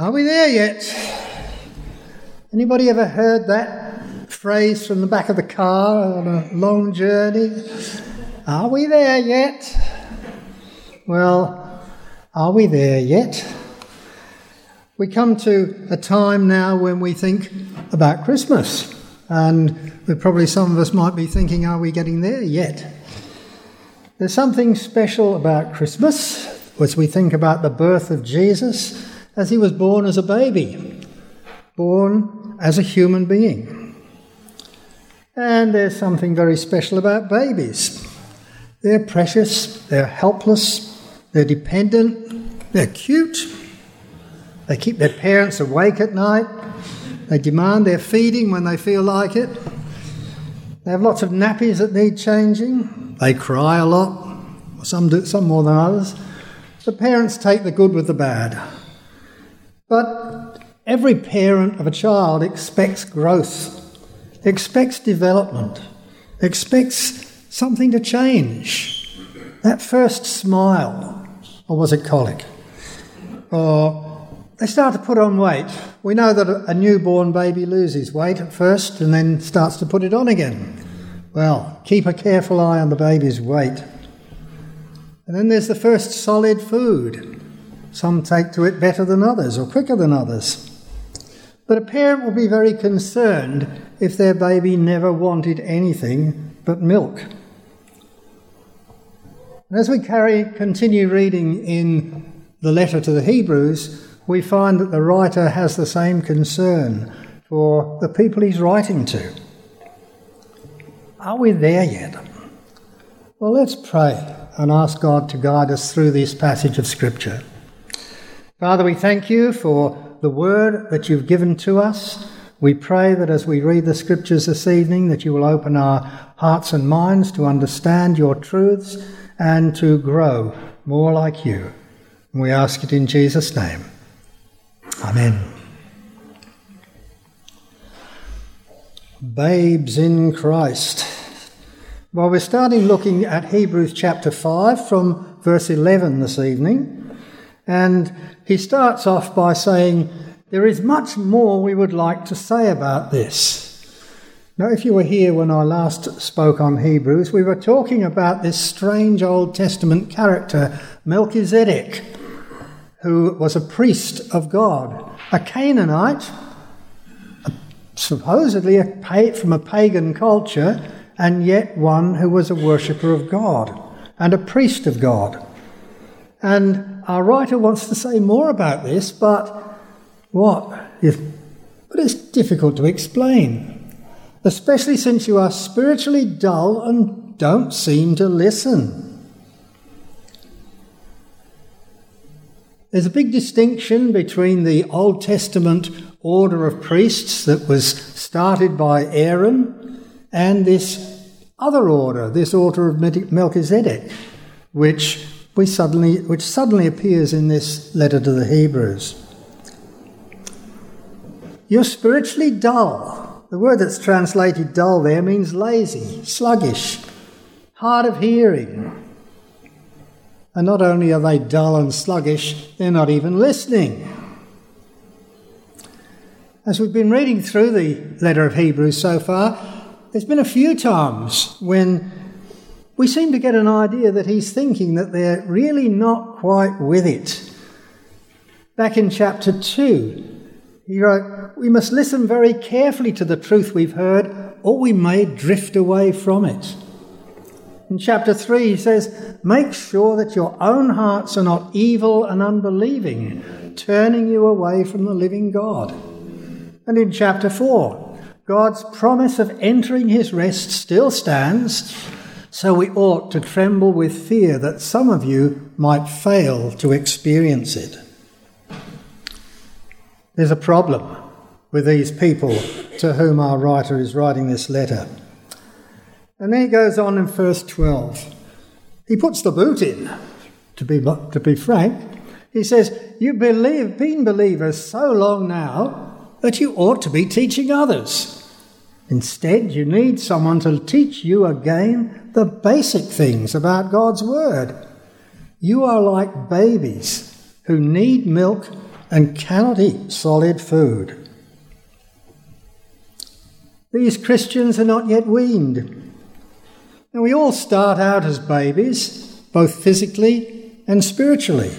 Are we there yet? Anybody ever heard that phrase from the back of the car on a long journey? Are we there yet? Well, are we there yet? We come to a time now when we think about Christmas, and probably some of us might be thinking, are we getting there yet? There's something special about Christmas as we think about the birth of Jesus as he was born as a baby, born as a human being. And there's something very special about babies. They're precious, they're helpless, they're dependent, they're cute. They keep their parents awake at night. They demand their feeding when they feel like it. They have lots of nappies that need changing. They cry a lot, some, do, some more than others. The parents take the good with the bad. But every parent of a child expects growth, expects development, expects something to change. That first smile, or was it colic? Or they start to put on weight. We know that a newborn baby loses weight at first and then starts to put it on again. Well, keep a careful eye on the baby's weight. And then there's the first solid food. Some take to it better than others or quicker than others. But a parent will be very concerned if their baby never wanted anything but milk. And as we carry, continue reading in the letter to the Hebrews, we find that the writer has the same concern for the people he's writing to. Are we there yet? Well, let's pray and ask God to guide us through this passage of Scripture. Father, we thank you for the word that you've given to us. We pray that as we read the scriptures this evening, that you will open our hearts and minds to understand your truths and to grow more like you. And we ask it in Jesus' name. Amen. Babes in Christ. Well, we're starting looking at Hebrews chapter 5 from verse 11 this evening. And he starts off by saying, There is much more we would like to say about this. Now, if you were here when I last spoke on Hebrews, we were talking about this strange Old Testament character, Melchizedek, who was a priest of God, a Canaanite, supposedly a, from a pagan culture, and yet one who was a worshipper of God and a priest of God. And our writer wants to say more about this, but what? But it's difficult to explain, especially since you are spiritually dull and don't seem to listen. There's a big distinction between the Old Testament order of priests that was started by Aaron and this other order, this order of Melchizedek, which we suddenly, which suddenly appears in this letter to the Hebrews. You're spiritually dull. The word that's translated dull there means lazy, sluggish, hard of hearing. And not only are they dull and sluggish, they're not even listening. As we've been reading through the letter of Hebrews so far, there's been a few times when we seem to get an idea that he's thinking that they're really not quite with it. Back in chapter 2, he wrote, We must listen very carefully to the truth we've heard, or we may drift away from it. In chapter 3, he says, Make sure that your own hearts are not evil and unbelieving, turning you away from the living God. And in chapter 4, God's promise of entering his rest still stands so we ought to tremble with fear that some of you might fail to experience it. There's a problem with these people to whom our writer is writing this letter. And then he goes on in verse 12. He puts the boot in, to be, to be frank. He says, You've believe, been believers so long now that you ought to be teaching others. Instead, you need someone to teach you again the basic things about God's Word. You are like babies who need milk and cannot eat solid food. These Christians are not yet weaned. Now, we all start out as babies, both physically and spiritually.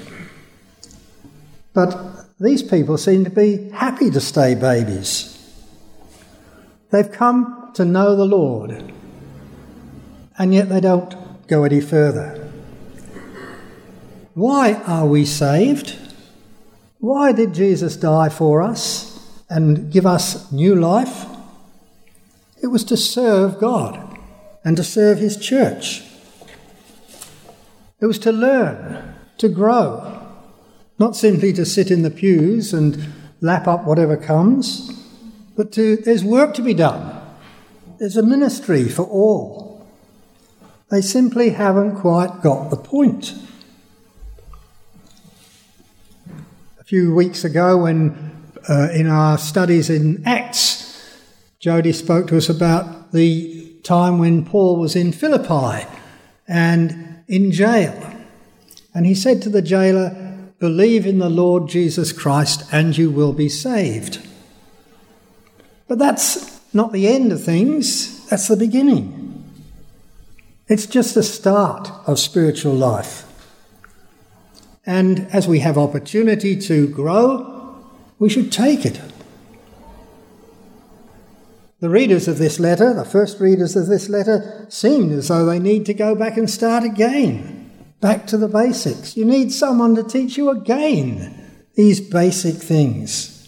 But these people seem to be happy to stay babies. They've come to know the Lord, and yet they don't go any further. Why are we saved? Why did Jesus die for us and give us new life? It was to serve God and to serve His church. It was to learn, to grow, not simply to sit in the pews and lap up whatever comes, but to, there's work to be done. There's a ministry for all. They simply haven't quite got the point. A few weeks ago, when uh, in our studies in Acts, Jody spoke to us about the time when Paul was in Philippi and in jail. And he said to the jailer, Believe in the Lord Jesus Christ and you will be saved. But that's not the end of things, that's the beginning. It's just the start of spiritual life. And as we have opportunity to grow, we should take it. The readers of this letter, the first readers of this letter, seemed as though they need to go back and start again. Back to the basics. You need someone to teach you again these basic things.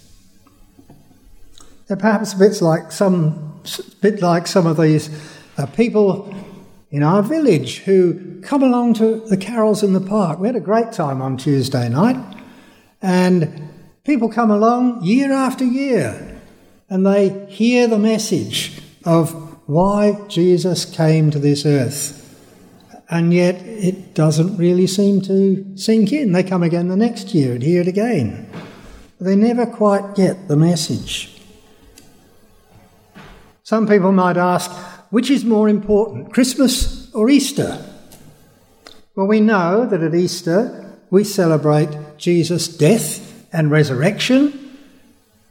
They're perhaps a bit like some, bit like some of these uh, people in our village who come along to the carols in the park. We had a great time on Tuesday night, and people come along year after year, and they hear the message of why Jesus came to this earth and yet it doesn't really seem to sink in. They come again the next year and hear it again. They never quite get the message. Some people might ask, which is more important, Christmas or Easter? Well, we know that at Easter we celebrate Jesus' death and resurrection,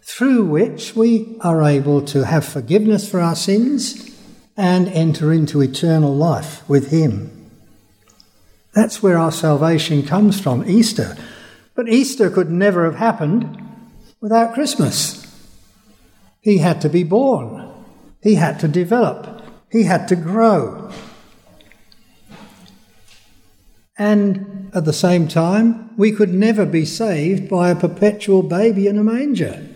through which we are able to have forgiveness for our sins and enter into eternal life with Him. That's where our salvation comes from, Easter. But Easter could never have happened without Christmas. He had to be born, he had to develop, he had to grow. And at the same time, we could never be saved by a perpetual baby in a manger.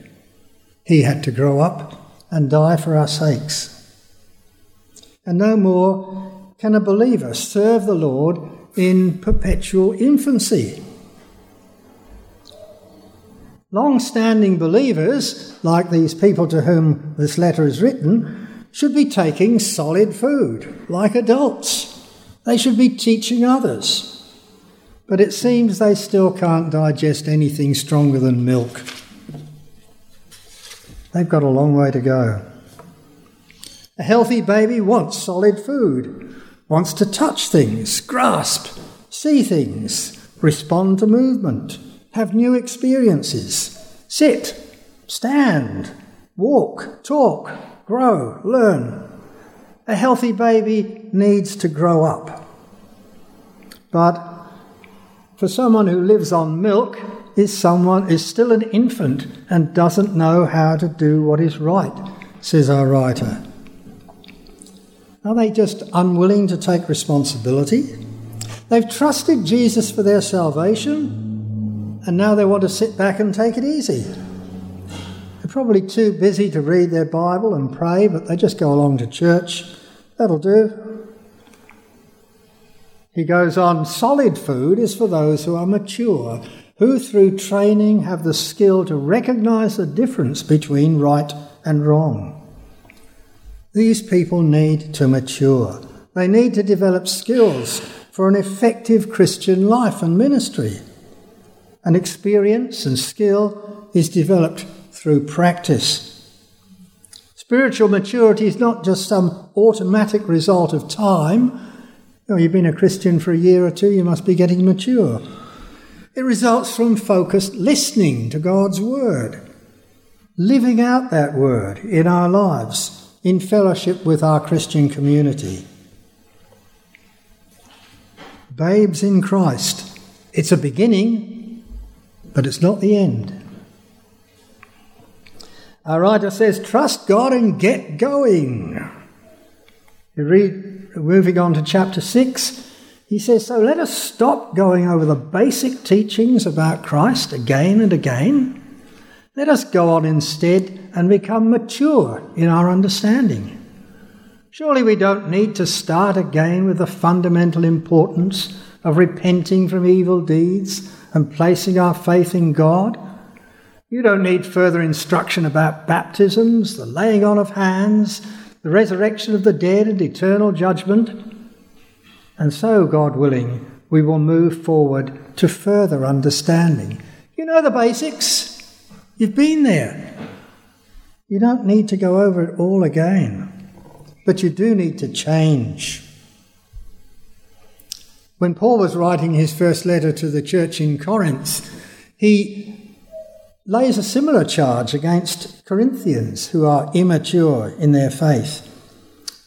He had to grow up and die for our sakes. And no more can a believer serve the Lord in perpetual infancy. Long standing believers, like these people to whom this letter is written, should be taking solid food, like adults. They should be teaching others. But it seems they still can't digest anything stronger than milk. They've got a long way to go. A healthy baby wants solid food wants to touch things, grasp, see things, respond to movement, have new experiences, sit, stand, walk, talk, grow, learn. A healthy baby needs to grow up. But for someone who lives on milk, is someone is still an infant and doesn't know how to do what is right, says our writer. Are they just unwilling to take responsibility? They've trusted Jesus for their salvation, and now they want to sit back and take it easy. They're probably too busy to read their Bible and pray, but they just go along to church. That'll do. He goes on solid food is for those who are mature, who through training have the skill to recognize the difference between right and wrong. These people need to mature. They need to develop skills for an effective Christian life and ministry. And experience and skill is developed through practice. Spiritual maturity is not just some automatic result of time. You know, you've been a Christian for a year or two, you must be getting mature. It results from focused listening to God's Word, living out that Word in our lives, in fellowship with our Christian community. Babes in Christ. It's a beginning, but it's not the end. Our writer says, Trust God and get going. You read, moving on to chapter 6, he says, So let us stop going over the basic teachings about Christ again and again. Let us go on instead and become mature in our understanding. Surely we don't need to start again with the fundamental importance of repenting from evil deeds and placing our faith in God. You don't need further instruction about baptisms, the laying on of hands, the resurrection of the dead, and eternal judgment. And so, God willing, we will move forward to further understanding. You know the basics, you've been there. You don't need to go over it all again. But you do need to change. When Paul was writing his first letter to the church in Corinth, he lays a similar charge against Corinthians who are immature in their faith.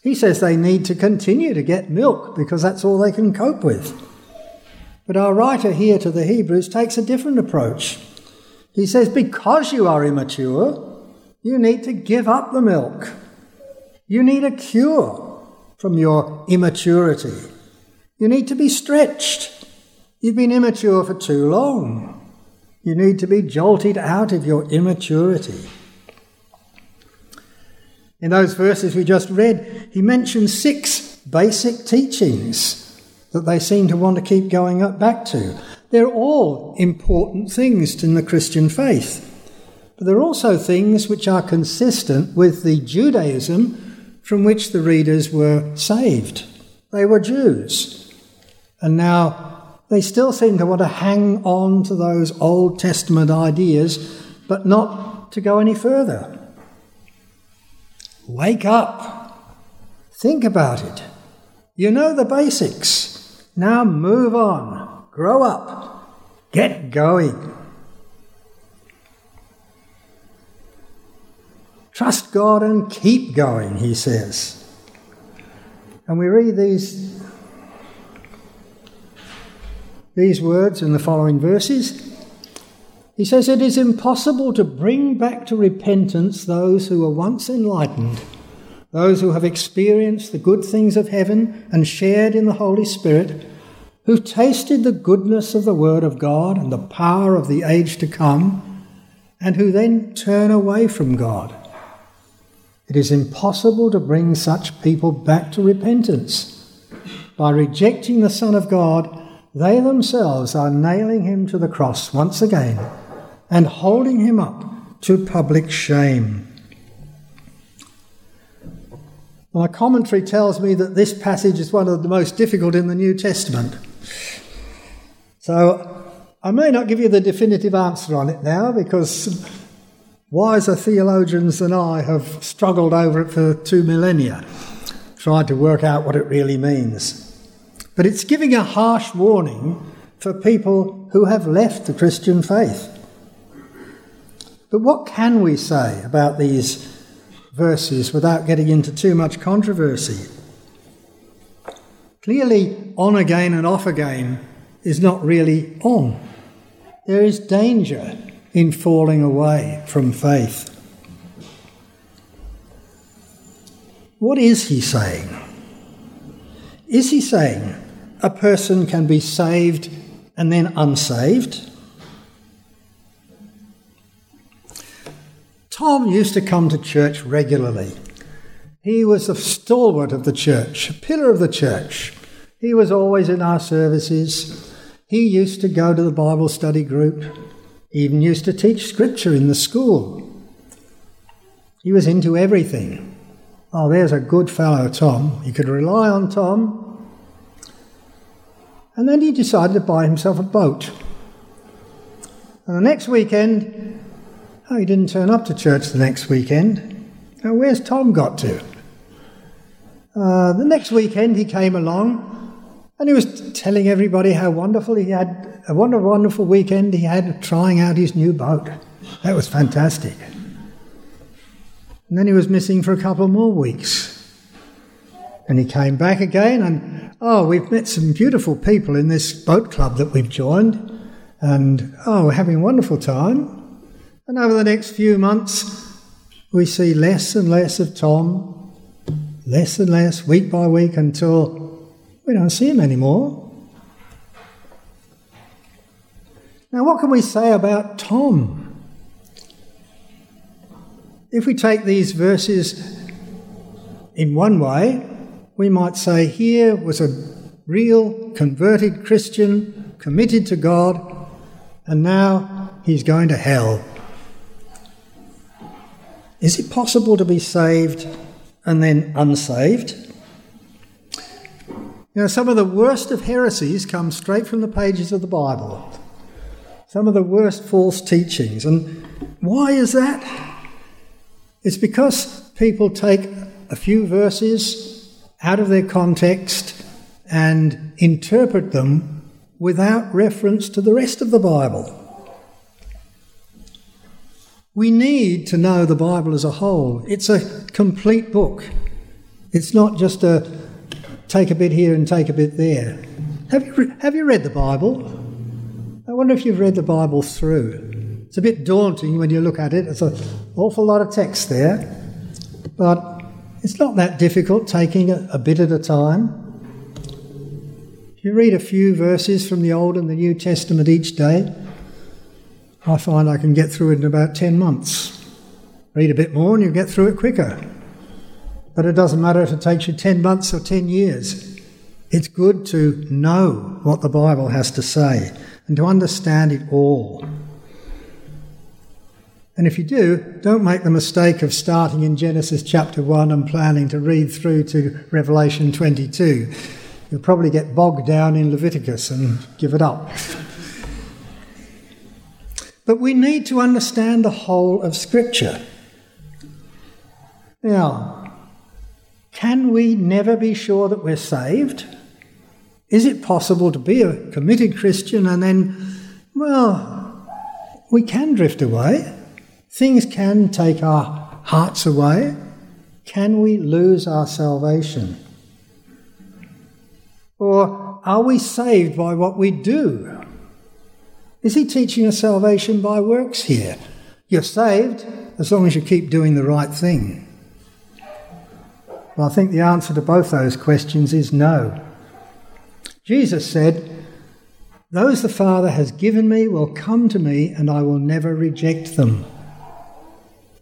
He says they need to continue to get milk because that's all they can cope with. But our writer here to the Hebrews takes a different approach. He says, Because you are immature, you need to give up the milk you need a cure from your immaturity. You need to be stretched. You've been immature for too long. You need to be jolted out of your immaturity. In those verses we just read, he mentions six basic teachings that they seem to want to keep going back to. They're all important things in the Christian faith. But they're also things which are consistent with the Judaism from which the readers were saved. They were Jews. And now they still seem to want to hang on to those Old Testament ideas, but not to go any further. Wake up. Think about it. You know the basics. Now move on. Grow up. Get going. Trust God and keep going, he says. And we read these, these words in the following verses. He says, It is impossible to bring back to repentance those who were once enlightened, those who have experienced the good things of heaven and shared in the Holy Spirit, who tasted the goodness of the Word of God and the power of the age to come, and who then turn away from God. It is impossible to bring such people back to repentance. By rejecting the Son of God, they themselves are nailing him to the cross once again and holding him up to public shame. My commentary tells me that this passage is one of the most difficult in the New Testament. So I may not give you the definitive answer on it now because Wiser theologians than I have struggled over it for two millennia, tried to work out what it really means. But it's giving a harsh warning for people who have left the Christian faith. But what can we say about these verses without getting into too much controversy? Clearly, on again and off again is not really on. There is danger in falling away from faith. What is he saying? Is he saying a person can be saved and then unsaved? Tom used to come to church regularly. He was a stalwart of the church, a pillar of the church. He was always in our services. He used to go to the Bible study group even used to teach scripture in the school. He was into everything. Oh, there's a good fellow, Tom. You could rely on Tom. And then he decided to buy himself a boat. And the next weekend, oh, he didn't turn up to church the next weekend. Now, where's Tom got to? Uh, the next weekend he came along, And he was telling everybody how wonderful he had, a wonderful, wonderful weekend he had trying out his new boat. That was fantastic. And then he was missing for a couple more weeks. And he came back again, and oh, we've met some beautiful people in this boat club that we've joined. And oh, we're having a wonderful time. And over the next few months, we see less and less of Tom, less and less, week by week, until we don't see him anymore. Now, what can we say about Tom? If we take these verses in one way, we might say here was a real converted Christian committed to God, and now he's going to hell. Is it possible to be saved and then unsaved? Know, some of the worst of heresies come straight from the pages of the Bible. Some of the worst false teachings. And why is that? It's because people take a few verses out of their context and interpret them without reference to the rest of the Bible. We need to know the Bible as a whole. It's a complete book. It's not just a take a bit here and take a bit there. Have you, re- have you read the Bible? I wonder if you've read the Bible through. It's a bit daunting when you look at it. It's an awful lot of text there. But it's not that difficult taking a, a bit at a time. If you read a few verses from the Old and the New Testament each day, I find I can get through it in about 10 months. Read a bit more and you get through it quicker. But it doesn't matter if it takes you 10 months or 10 years. It's good to know what the Bible has to say and to understand it all. And if you do, don't make the mistake of starting in Genesis chapter 1 and planning to read through to Revelation 22. You'll probably get bogged down in Leviticus and give it up. But we need to understand the whole of Scripture. Now, can we never be sure that we're saved? Is it possible to be a committed Christian and then, well, we can drift away? Things can take our hearts away. Can we lose our salvation? Or are we saved by what we do? Is he teaching us salvation by works here? You're saved as long as you keep doing the right thing. Well, I think the answer to both those questions is no. Jesus said, Those the Father has given me will come to me, and I will never reject them.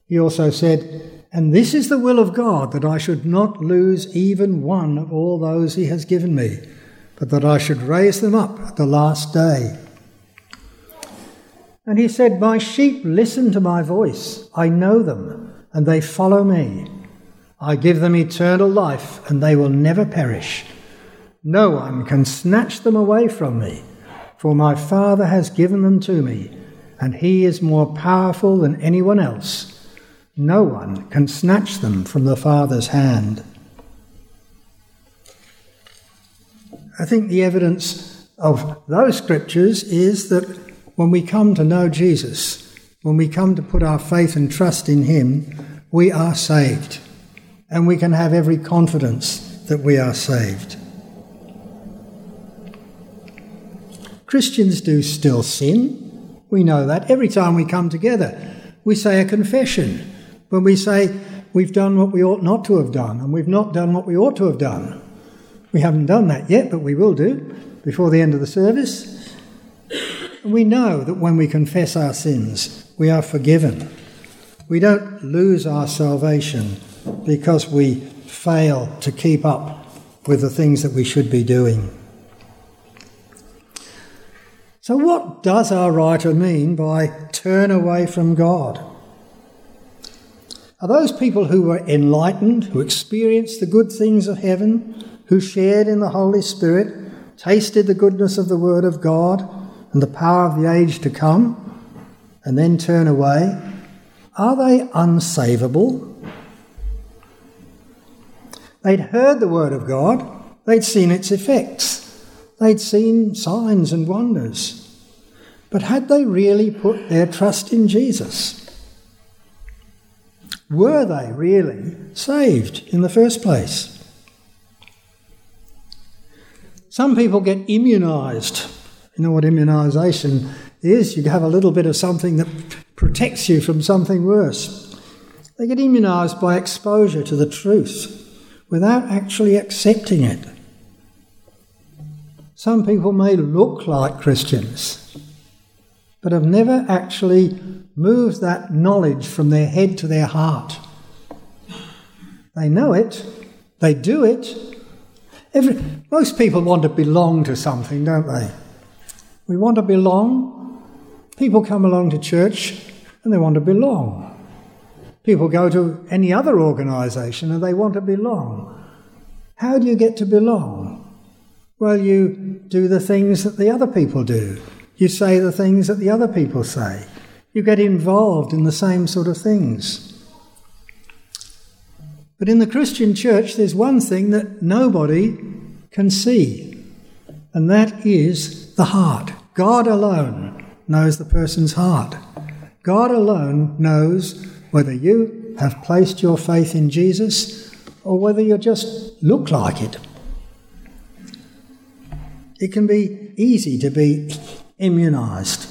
He also said, And this is the will of God, that I should not lose even one of all those he has given me, but that I should raise them up at the last day. And he said, My sheep listen to my voice. I know them, and they follow me. I give them eternal life, and they will never perish. No one can snatch them away from me, for my Father has given them to me, and he is more powerful than anyone else. No one can snatch them from the Father's hand. I think the evidence of those scriptures is that when we come to know Jesus, when we come to put our faith and trust in Him, we are saved. And we can have every confidence that we are saved. Christians do still sin. We know that. Every time we come together, we say a confession. When we say we've done what we ought not to have done, and we've not done what we ought to have done. We haven't done that yet, but we will do before the end of the service. We know that when we confess our sins, we are forgiven. We don't lose our salvation because we fail to keep up with the things that we should be doing. So, what does our writer mean by turn away from God? Are those people who were enlightened, who experienced the good things of heaven, who shared in the Holy Spirit, tasted the goodness of the Word of God, and the power of the age to come and then turn away, are they unsavable? They'd heard the word of God, they'd seen its effects. They'd seen signs and wonders. But had they really put their trust in Jesus? Were they really saved in the first place? Some people get immunised. You know what immunisation is? You have a little bit of something that protects you from something worse. They get immunised by exposure to the truth without actually accepting it. Some people may look like Christians, but have never actually moved that knowledge from their head to their heart. They know it, they do it. Every, most people want to belong to something, don't they? We want to belong. People come along to church and they want to belong. People go to any other organisation and they want to belong. How do you get to belong? Well, you do the things that the other people do. You say the things that the other people say. You get involved in the same sort of things. But in the Christian church, there's one thing that nobody can see, and that is the heart. God alone knows the person's heart. God alone knows whether you have placed your faith in Jesus or whether you just look like it. It can be easy to be immunized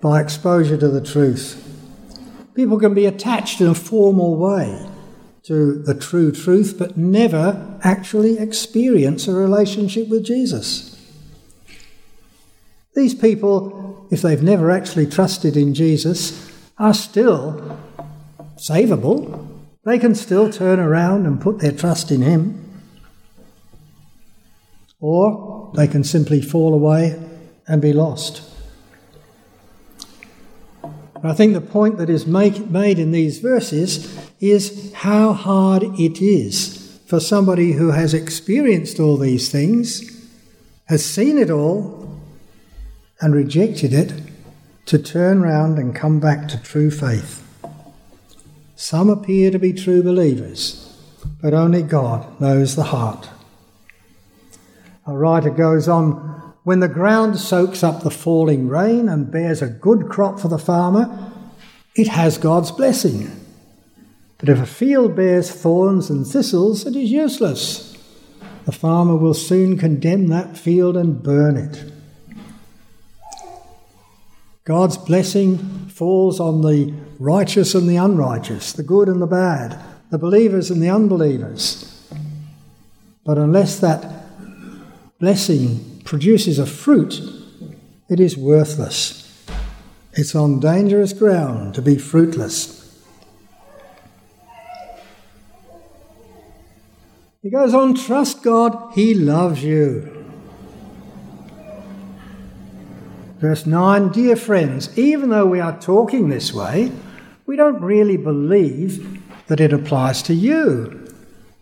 by exposure to the truth. People can be attached in a formal way to the true truth, but never actually experience a relationship with Jesus. These people, if they've never actually trusted in Jesus, are still savable. They can still turn around and put their trust in Him. Or they can simply fall away and be lost. I think the point that is make, made in these verses is how hard it is for somebody who has experienced all these things, has seen it all, and rejected it, to turn round and come back to true faith. Some appear to be true believers, but only God knows the heart. A writer goes on when the ground soaks up the falling rain and bears a good crop for the farmer, it has God's blessing. But if a field bears thorns and thistles, it is useless. The farmer will soon condemn that field and burn it. God's blessing falls on the righteous and the unrighteous, the good and the bad, the believers and the unbelievers. But unless that blessing produces a fruit, it is worthless. It's on dangerous ground to be fruitless. He goes on, trust God, He loves you. Verse 9 Dear friends, even though we are talking this way, we don't really believe that it applies to you.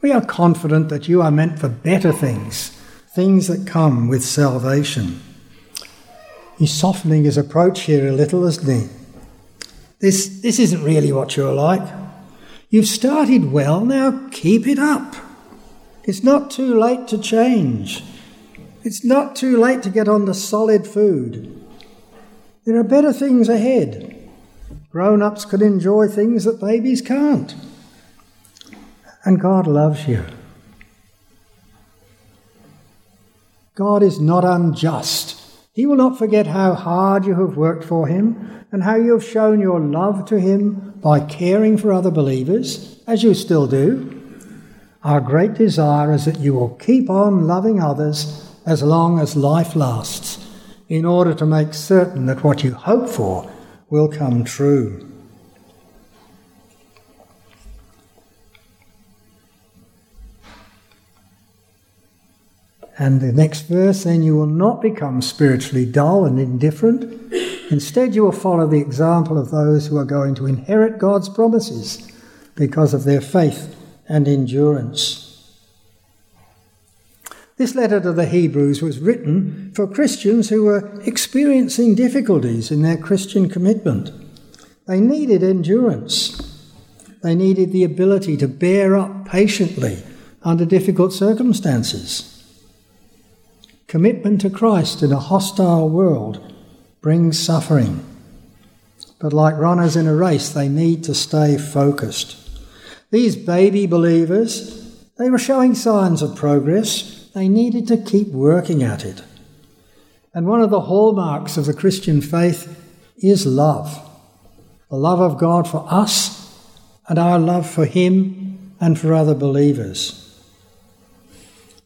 We are confident that you are meant for better things, things that come with salvation. He's softening his approach here a little, isn't he? This, this isn't really what you're like. You've started well, now keep it up. It's not too late to change. It's not too late to get on the solid food. There are better things ahead. Grown ups can enjoy things that babies can't. And God loves you. God is not unjust. He will not forget how hard you have worked for Him and how you have shown your love to Him by caring for other believers, as you still do. Our great desire is that you will keep on loving others as long as life lasts in order to make certain that what you hope for will come true. And the next verse, then you will not become spiritually dull and indifferent. Instead, you will follow the example of those who are going to inherit God's promises because of their faith and endurance. This letter to the Hebrews was written for Christians who were experiencing difficulties in their Christian commitment. They needed endurance. They needed the ability to bear up patiently under difficult circumstances. Commitment to Christ in a hostile world brings suffering. But like runners in a race, they need to stay focused. These baby believers, they were showing signs of progress. They needed to keep working at it. And one of the hallmarks of the Christian faith is love the love of God for us and our love for Him and for other believers.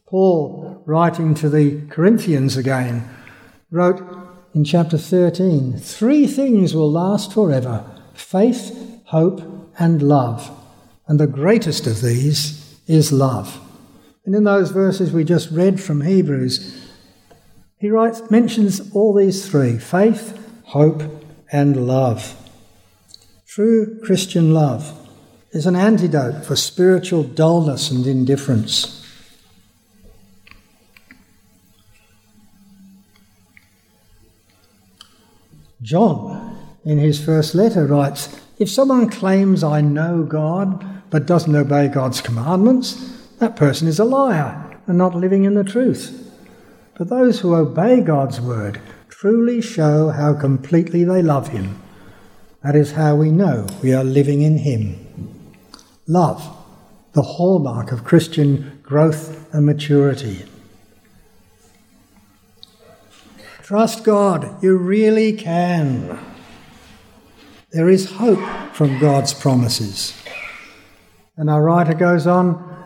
Paul, writing to the Corinthians again, wrote in chapter 13 Three things will last forever faith, hope, and love. And the greatest of these is love. And in those verses we just read from Hebrews, he writes, mentions all these three faith, hope, and love. True Christian love is an antidote for spiritual dullness and indifference. John, in his first letter, writes If someone claims, I know God, but doesn't obey God's commandments, that person is a liar and not living in the truth. But those who obey God's word truly show how completely they love Him. That is how we know we are living in Him. Love, the hallmark of Christian growth and maturity. Trust God, you really can. There is hope from God's promises. And our writer goes on,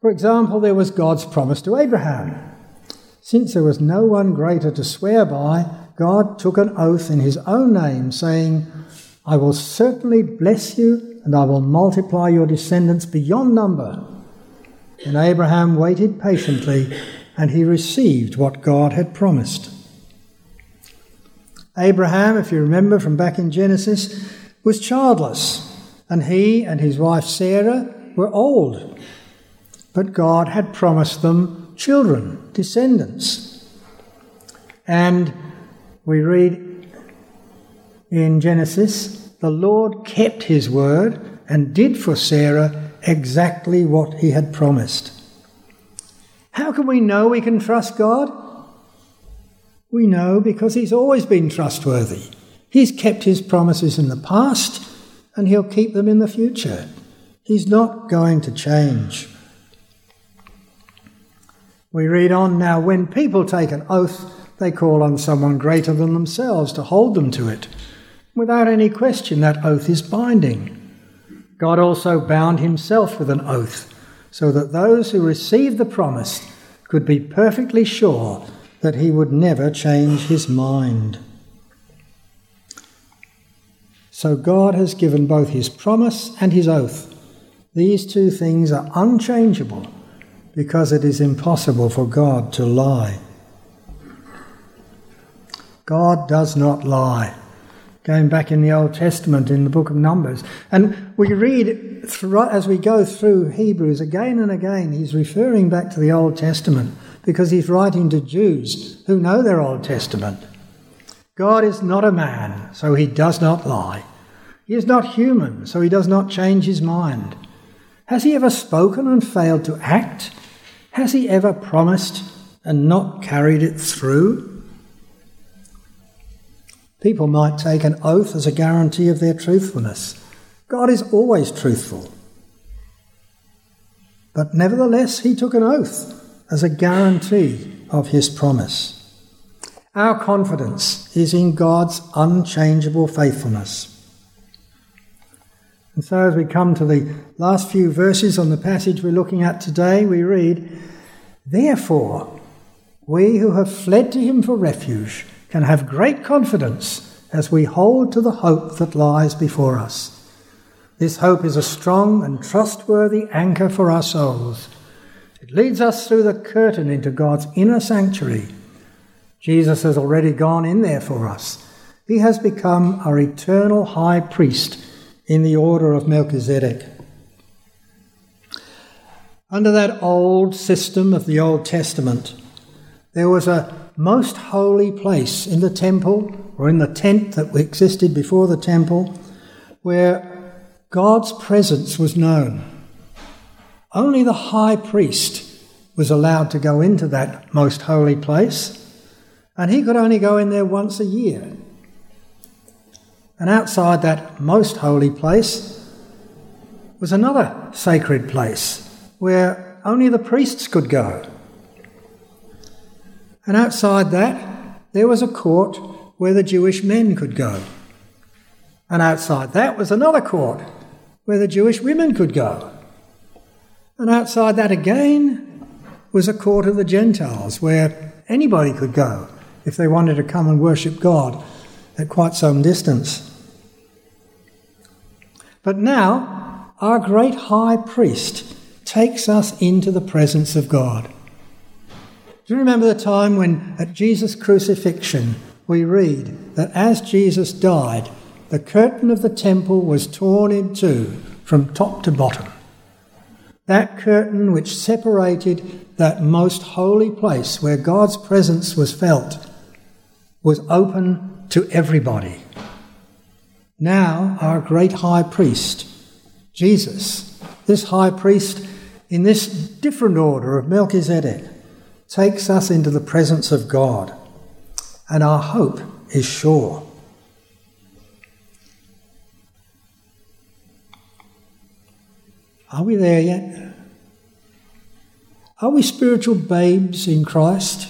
for example, there was God's promise to Abraham. Since there was no one greater to swear by, God took an oath in his own name, saying, I will certainly bless you, and I will multiply your descendants beyond number. And Abraham waited patiently, and he received what God had promised. Abraham, if you remember from back in Genesis, was childless, and he and his wife Sarah were old. But God had promised them children, descendants. And we read in Genesis, the Lord kept his word and did for Sarah exactly what he had promised. How can we know we can trust God? We know because he's always been trustworthy. He's kept his promises in the past and he'll keep them in the future. He's not going to change. We read on now when people take an oath, they call on someone greater than themselves to hold them to it. Without any question, that oath is binding. God also bound himself with an oath so that those who received the promise could be perfectly sure that he would never change his mind. So God has given both his promise and his oath. These two things are unchangeable because it is impossible for God to lie. God does not lie. Going back in the Old Testament in the book of Numbers. And we read as we go through Hebrews again and again, he's referring back to the Old Testament because he's writing to Jews who know their Old Testament. God is not a man, so he does not lie. He is not human, so he does not change his mind. Has he ever spoken and failed to act? Has he ever promised and not carried it through? People might take an oath as a guarantee of their truthfulness. God is always truthful. But nevertheless, he took an oath as a guarantee of his promise. Our confidence is in God's unchangeable faithfulness. And so, as we come to the last few verses on the passage we're looking at today, we read, Therefore, we who have fled to him for refuge can have great confidence as we hold to the hope that lies before us. This hope is a strong and trustworthy anchor for our souls it leads us through the curtain into God's inner sanctuary. Jesus has already gone in there for us. He has become our eternal high priest in the order of Melchizedek. Under that old system of the Old Testament, there was a most holy place in the temple or in the tent that existed before the temple where God's presence was known. Only the high priest was allowed to go into that most holy place, and he could only go in there once a year. And outside that most holy place was another sacred place where only the priests could go. And outside that, there was a court where the Jewish men could go. And outside that was another court where the Jewish women could go. And outside that again was a court of the Gentiles where anybody could go if they wanted to come and worship God at quite some distance. But now, our great high priest takes us into the presence of God. Do you remember the time when at Jesus' crucifixion we read that as Jesus died, the curtain of the temple was torn in two from top to bottom? That curtain which separated that most holy place where God's presence was felt was open to everybody. Now, our great high priest, Jesus, this high priest in this different order of Melchizedek, takes us into the presence of God, and our hope is sure. Are we there yet? Are we spiritual babes in Christ?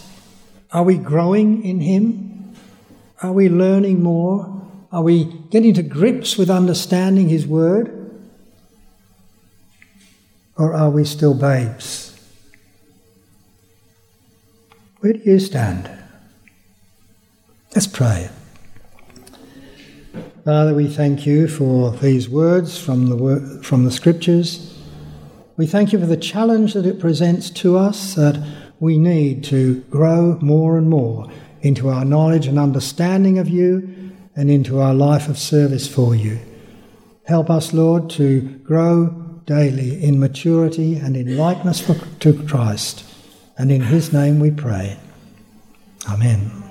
Are we growing in Him? Are we learning more? Are we getting to grips with understanding His Word? Or are we still babes? Where do you stand? Let's pray. Father, we thank you for these words from the, from the Scriptures. We thank you for the challenge that it presents to us that we need to grow more and more into our knowledge and understanding of you and into our life of service for you. Help us, Lord, to grow daily in maturity and in likeness to Christ. And in his name we pray. Amen.